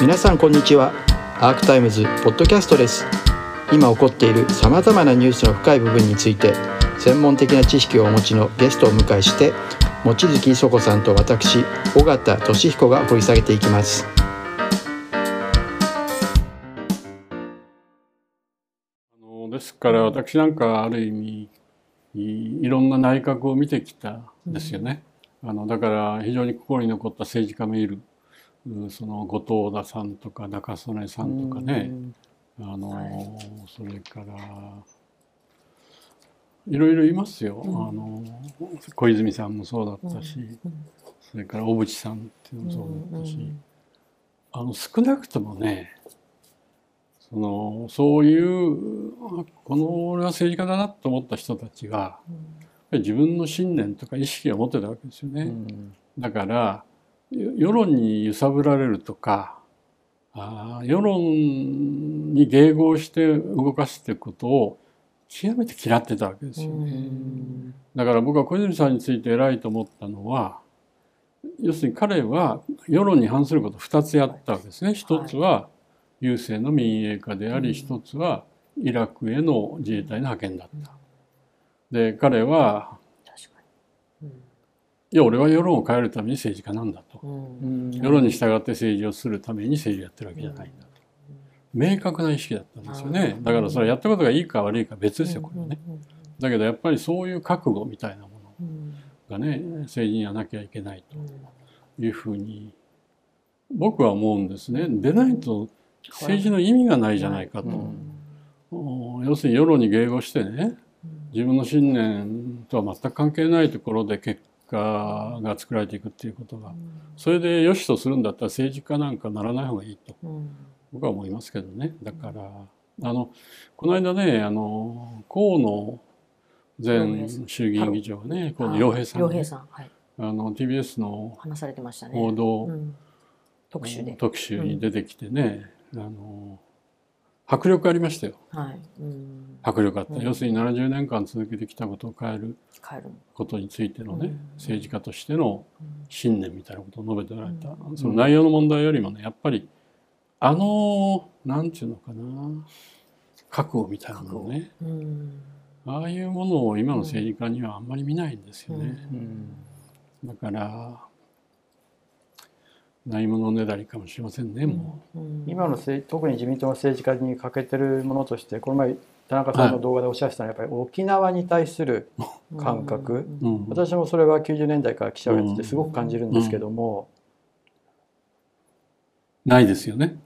皆さんこんにちは。アークタイムズポッドキャストです。今起こっているさまざまなニュースの深い部分について専門的な知識をお持ちのゲストをお迎えして望月磯子さんと私尾形俊彦が掘り下げていきます。あのですから私なんかある意味いろんな内閣を見てきたんですよね。あのだから非常に心に残った政治家もいるその後藤田さんとか中曽根さんとかね、あの、はい、それからいろいろいますよ、うん、あの小泉さんもそうだったし、うん、それから小渕さんっていうのもそうだったし、うん、あの少なくともねそのそういうこの俺は政治家だなと思った人たちが、自分の信念とか意識を持ってたわけですよね。だから世論に揺さぶられるとかあ世論に迎合して動かすってことを極めて嫌ってたわけですよね。だから僕は小泉さんについて偉いと思ったのは要するに彼は世論に反することを2つやったわけですね。一つは郵政の民営化であり一つはイラクへの自衛隊の派遣だった。で彼はや俺は世論を変えるために政治家なんだと、世論に従って政治をするために政治をやってるわけじゃないんだと、明確な意識だったんですよね。だからそれやったことがいいか悪いか別ですよこれはね、だけどやっぱりそういう覚悟みたいなものがね政治にはなきゃいけないというふうに僕は思うんですね。でないと政治の意味がないじゃないかと、要するに世論に迎合してね自分の信念とは全く関係ないところで結家が作られていくっていうことが、それで良しとするんだったら政治家なんかならない方がいいと、僕は思いますけどね。だからあのこの間ねあの河野前衆議院議長がね河野洋平さん、ね、平さん、はい、あの TBS の報道、特集で。特集に出てきてね、あの迫力ありましたよ、はい。うん、迫力あった、うん、要するに70年間続けてきたことを変えることについてのね、うん、政治家としての信念みたいなことを述べておられた、その内容の問題よりもねやっぱりあのなんていうのかな覚悟みたいなのね、ああいうものを今の政治家にはあんまり見ないんですよね。だからないものねだりかもしれませんね、もう。今の特に自民党の政治家に欠けてるものとしてこの前田中さんの動画でおっしゃってたのはやっぱり沖縄に対する感覚、うん、私もそれは90年代から記者をやっててすごく感じるんですけども、うん、ないですよね。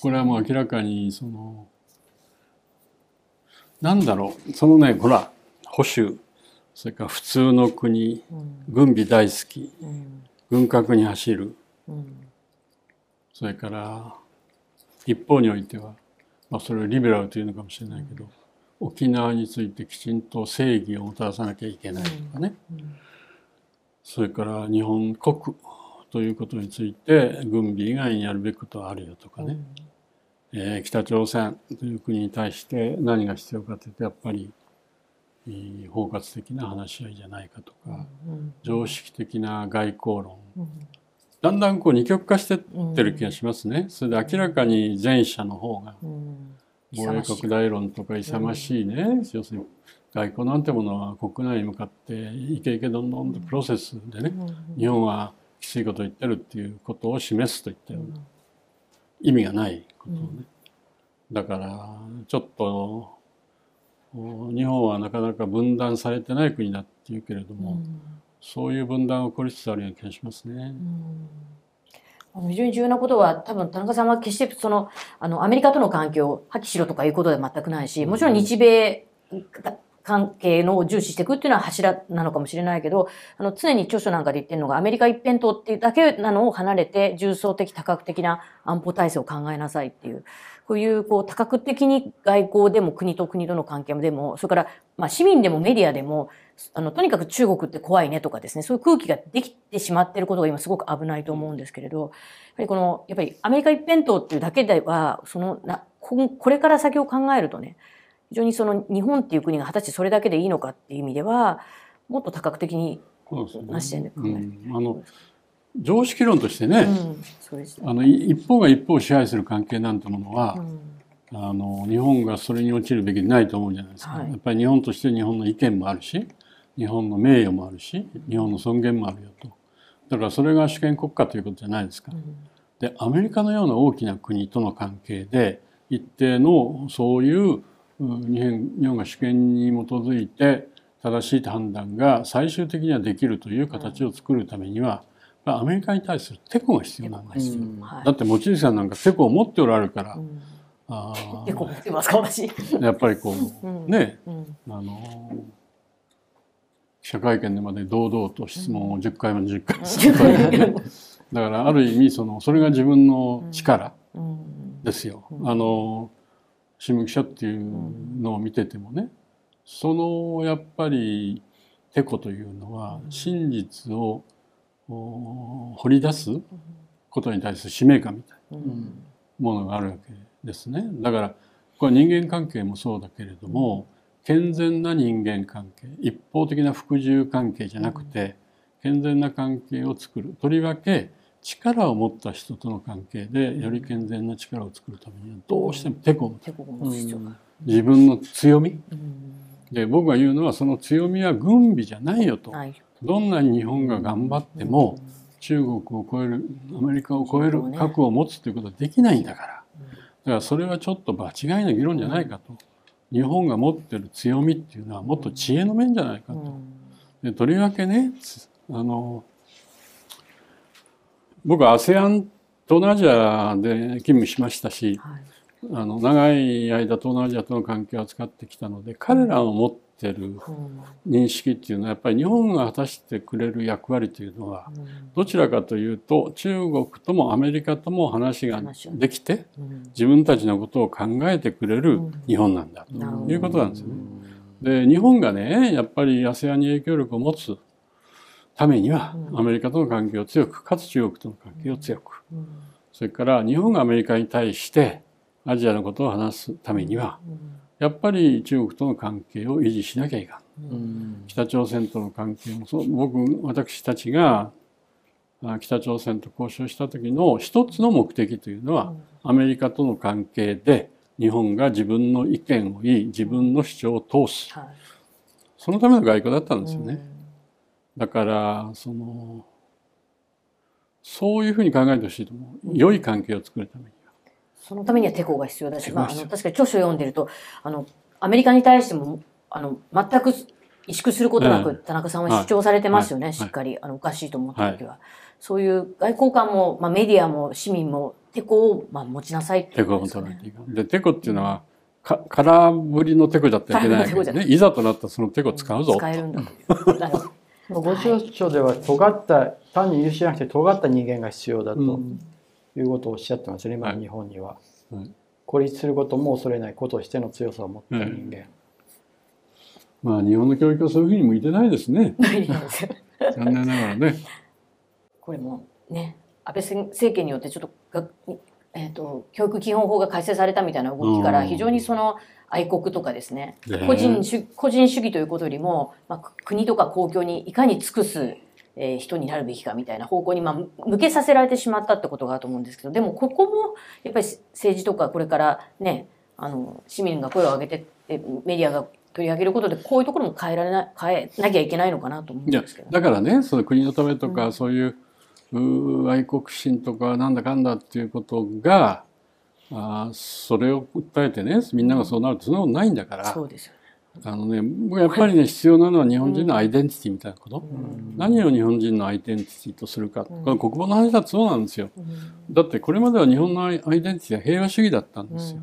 これはもう明らかにそのなんだろう。そのねほら保守。それから普通の国、軍備大好き、軍拡に走るそれから一方においては、まあ、それをリベラルというのかもしれないけど、沖縄についてきちんと正義をもたらさなきゃいけないとかね、それから日本国ということについて軍備以外にやるべきことはあるよとかね、えー、北朝鮮という国に対して何が必要かというとやっぱり包括的な話し合いじゃないかとか、常識的な外交論、だんだんこう二極化してってる気がしますね。それで明らかに前者の方が、防衛拡大論とか勇ましいね、要するに外交なんてものは国内に向かってイケイケどんどんとプロセスでね、日本はきついことを言ってるっていうことを示すといったような意味がないことをね。だからちょっと日本はなかなか分断されてない国だっていうけれども、そういう分断が起こりつつあるような気がしますね。非常に重要なことは多分田中さんは決してそのあのアメリカとの関係を破棄しろとかいうことでは全くないしもちろん日米関係のを重視していくっていうのは柱なのかもしれないけど、あの、常に著書なんかで言ってるのが、アメリカ一辺倒っていうだけなのを離れて、重層的多角的な安保体制を考えなさいっていう、こういう、こう、多角的に外交でも国と国との関係でも、それから、まあ、市民でもメディアでも、あの、とにかく中国って怖いねとかですね、そういう空気ができてしまっていることが今すごく危ないと思うんですけれど、やっぱりこの、やっぱりアメリカ一辺倒っていうだけでは、そのな、これから先を考えるとね、非常にその日本っていう国が果たしてそれだけでいいのかっていう意味ではもっと多角的にな視点で考える、あの常識論としてね、うんそうですあのい一方が一方を支配する関係なんてものは、うん。あの日本がそれに陥るべきでないと思うじゃないですか、はい。やっぱり日本として日本の意見もあるし日本の名誉もあるし日本の尊厳もあるよと。だからそれが主権国家ということじゃないですか。でアメリカのような大きな国との関係で一定のそういううん日本が主権に基づいて正しい判断が最終的にはできるという形を作るためには、やっぱアメリカに対するテコが必要なんですよ。はい。だって望月さんなんかテコを持っておられるから、うん。あー。結構持ってますか私。やっぱりこう、うん。ねうん。あの記者会見でまで堂々と質問を10回も10回も。するというねだからある意味そのそれが自分の力うん。ですよ。うん。あの新聞記者っていうのを見ててもねそのやっぱりテコというのは真実をお掘り出すことに対する使命感みたいなうん。ものがあるわけですね。だからこれは人間関係もそうだけれども健全な人間関係一方的な服従関係じゃなくて健全な関係を作る。とりわけ力を持った人との関係でより健全な力を作るためにはどうしてもテコを持つ自分の強み。うん。で僕が言うのはその強みは軍備じゃないよと。どんなに日本が頑張っても中国を超えるアメリカを超える核を持つということはできないんだから。だからそれはちょっと場違いの議論じゃないかと。日本が持ってる強みっていうのはもっと知恵の面じゃないかと。とりわけねつあの僕は ASEAN 東南アジアで勤務しましたしはい。あの長い間東南アジアとの関係を扱ってきたので彼らの持ってるうん。認識っていうのはやっぱり日本が果たしてくれる役割というのはうん。どちらかというと中国ともアメリカとも話ができてうん。自分たちのことを考えてくれる日本なんだということなんですよね。で日本がねやっぱり ASEAN に影響力を持つためにはうん。アメリカとの関係を強くかつ中国との関係を強く。うん。それから日本がアメリカに対してアジアのことを話すためにはやっぱり中国との関係を維持しなきゃいかん。うん。北朝鮮との関係もそう。僕私たちがあ北朝鮮と交渉した時の一つの目的というのはアメリカとの関係で日本が自分の意見を言い自分の主張を通す。はい。そのための外交だったんですよね。うんだからそのそういうふうに考えてほしいと思う。良い関係を作るためには。そのためにはテコが必要だし、まあ、あの確かに著書を読んでるとあのアメリカに対してもあの全く萎縮することなく、ええ。田中さんは主張されてますよね、はい。しっかり。あのおかしいと思った時は、そういう外交官も、まあ、メディアも市民もテコを、まあ、持ちなさいってテコをことですよね。取られてい。でテコっていうのはか空振りのテコだったらいけないわけね。いざとなったらそのテコ使うぞ。と。使えるんだという だからご著書では尖った単に優秀じゃなくて尖った人間が必要だとうん。いうことをおっしゃってますね、今はい。の日本には、はい。孤立することも恐れないこととしての強さを持った人間、まあ日本の教育はそういうふうに向いてないですね。残念ながらね。これもね安倍政権によってちょっとが、えー、と教育基本法が改正されたみたいな動きからうん。非常にその愛国とかですねね。個人主個人主義ということよりも、まあ、く国とか公共にいかに尽くす、えー人になるべきかみたいな方向に、まあ、む向けさせられてしまったってことがあると思うんですけどでもここもやっぱり政治とかこれからねあの市民が声を上げてえメディアが取り上げることでこういうところも変えられな変えなきゃいけないのかなと思うんですけど。だからねその国のためとか、うん。そういう愛国心とかなんだかんだっていうことがあーそれを訴えてねみんながそうなるとそんなことないんだからそうですよね。あのね僕やっぱりね必要なのは日本人のアイデンティティみたいなこと、何を日本人のアイデンティティとするか、これ国防の話だとそうなんですよ。だってこれまでは日本のアイデンティティは平和主義だったんですよ、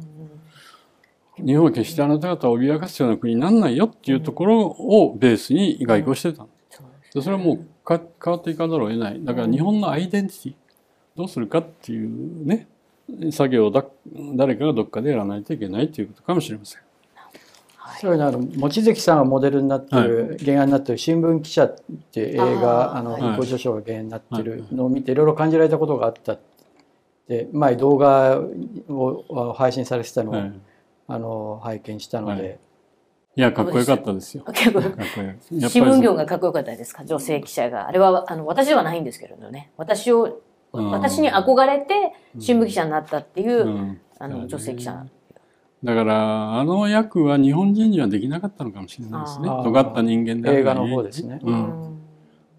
日本は決してあなた方を脅かすような国にならないよっていうところをベースに外交してたうですでそれはもうか変わっていかざるを得ない。だから日本のアイデンティティどうするかっていうね作業をだ誰かがどっかでやらないといけないということかもしれません。そういうのあの望月さんがモデルになってる、原案になってる「新聞記者」っていう映画あの、はい。ご著書が原案になってるのを見ていろいろ感じられたことがあったって。前動画を配信されてたのを、はい。あの拝見したので、はいいや、かっこよかったですよ。かっこよかった新聞業がかっこよかったですか？女性記者が。あれは、あの、私ではないんですけれどね。私を、うん私に憧れて新聞記者になったっていう、うんあの、女性記者。だから、あの役は日本人にはできなかったのかもしれないですね。尖った人間である映画の方ですねう。うんん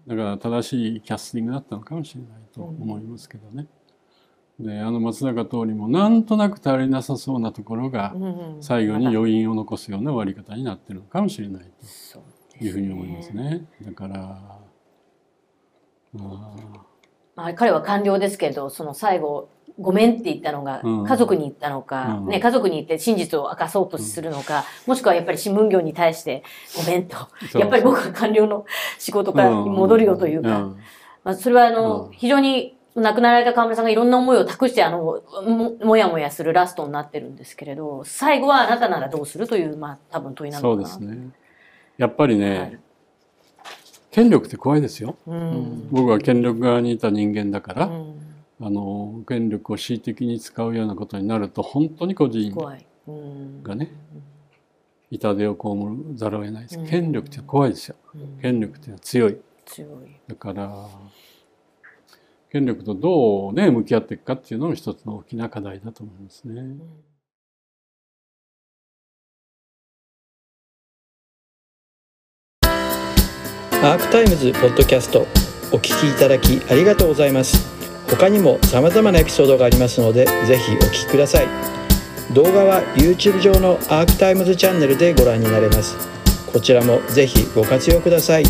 だから正しいキャスティングだったのかもしれないと思いますけどね。で、あの松坂桃李もなんとなく足りなさそうなところがうんうん最後に余韻を残すような終わり方になってるのかもしれないというふうに思いますね。だから、あ。まあ、彼は官僚ですけれど、その最後、ごめんって言ったのが、うん。家族に言ったのか、うん。ね、家族に言って真実を明かそうとするのか、もしくはやっぱり新聞業に対して、ごめんと。やっぱり僕は官僚の仕事からに戻るよというか、ん。まあ、それはあの、うん。非常に亡くなられた河村さんがいろんな思いを託して、あの、ももやもやするラストになってるんですけれど、最後はあなたならどうするという、まあ多分問いなそうのかな。ですね。やっぱりね、はい権力って怖いですよ。うん。僕は権力側にいた人間だから、うんあの権力を恣意的に使うようなことになると本当に個人。がね痛手を被るざるを得ないです、うん権力って怖いですようん権力って強い強い。だから権力とどうね向き合っていくかっていうのも一つの大きな課題だと思いますね。アークタイムズポッドキャストお聞きいただきありがとうございます。他にも様々なエピソードがありますのでぜひお聞きください。動画は YouTube 上のアークタイムズチャンネルでご覧になれます。こちらもぜひご活用ください。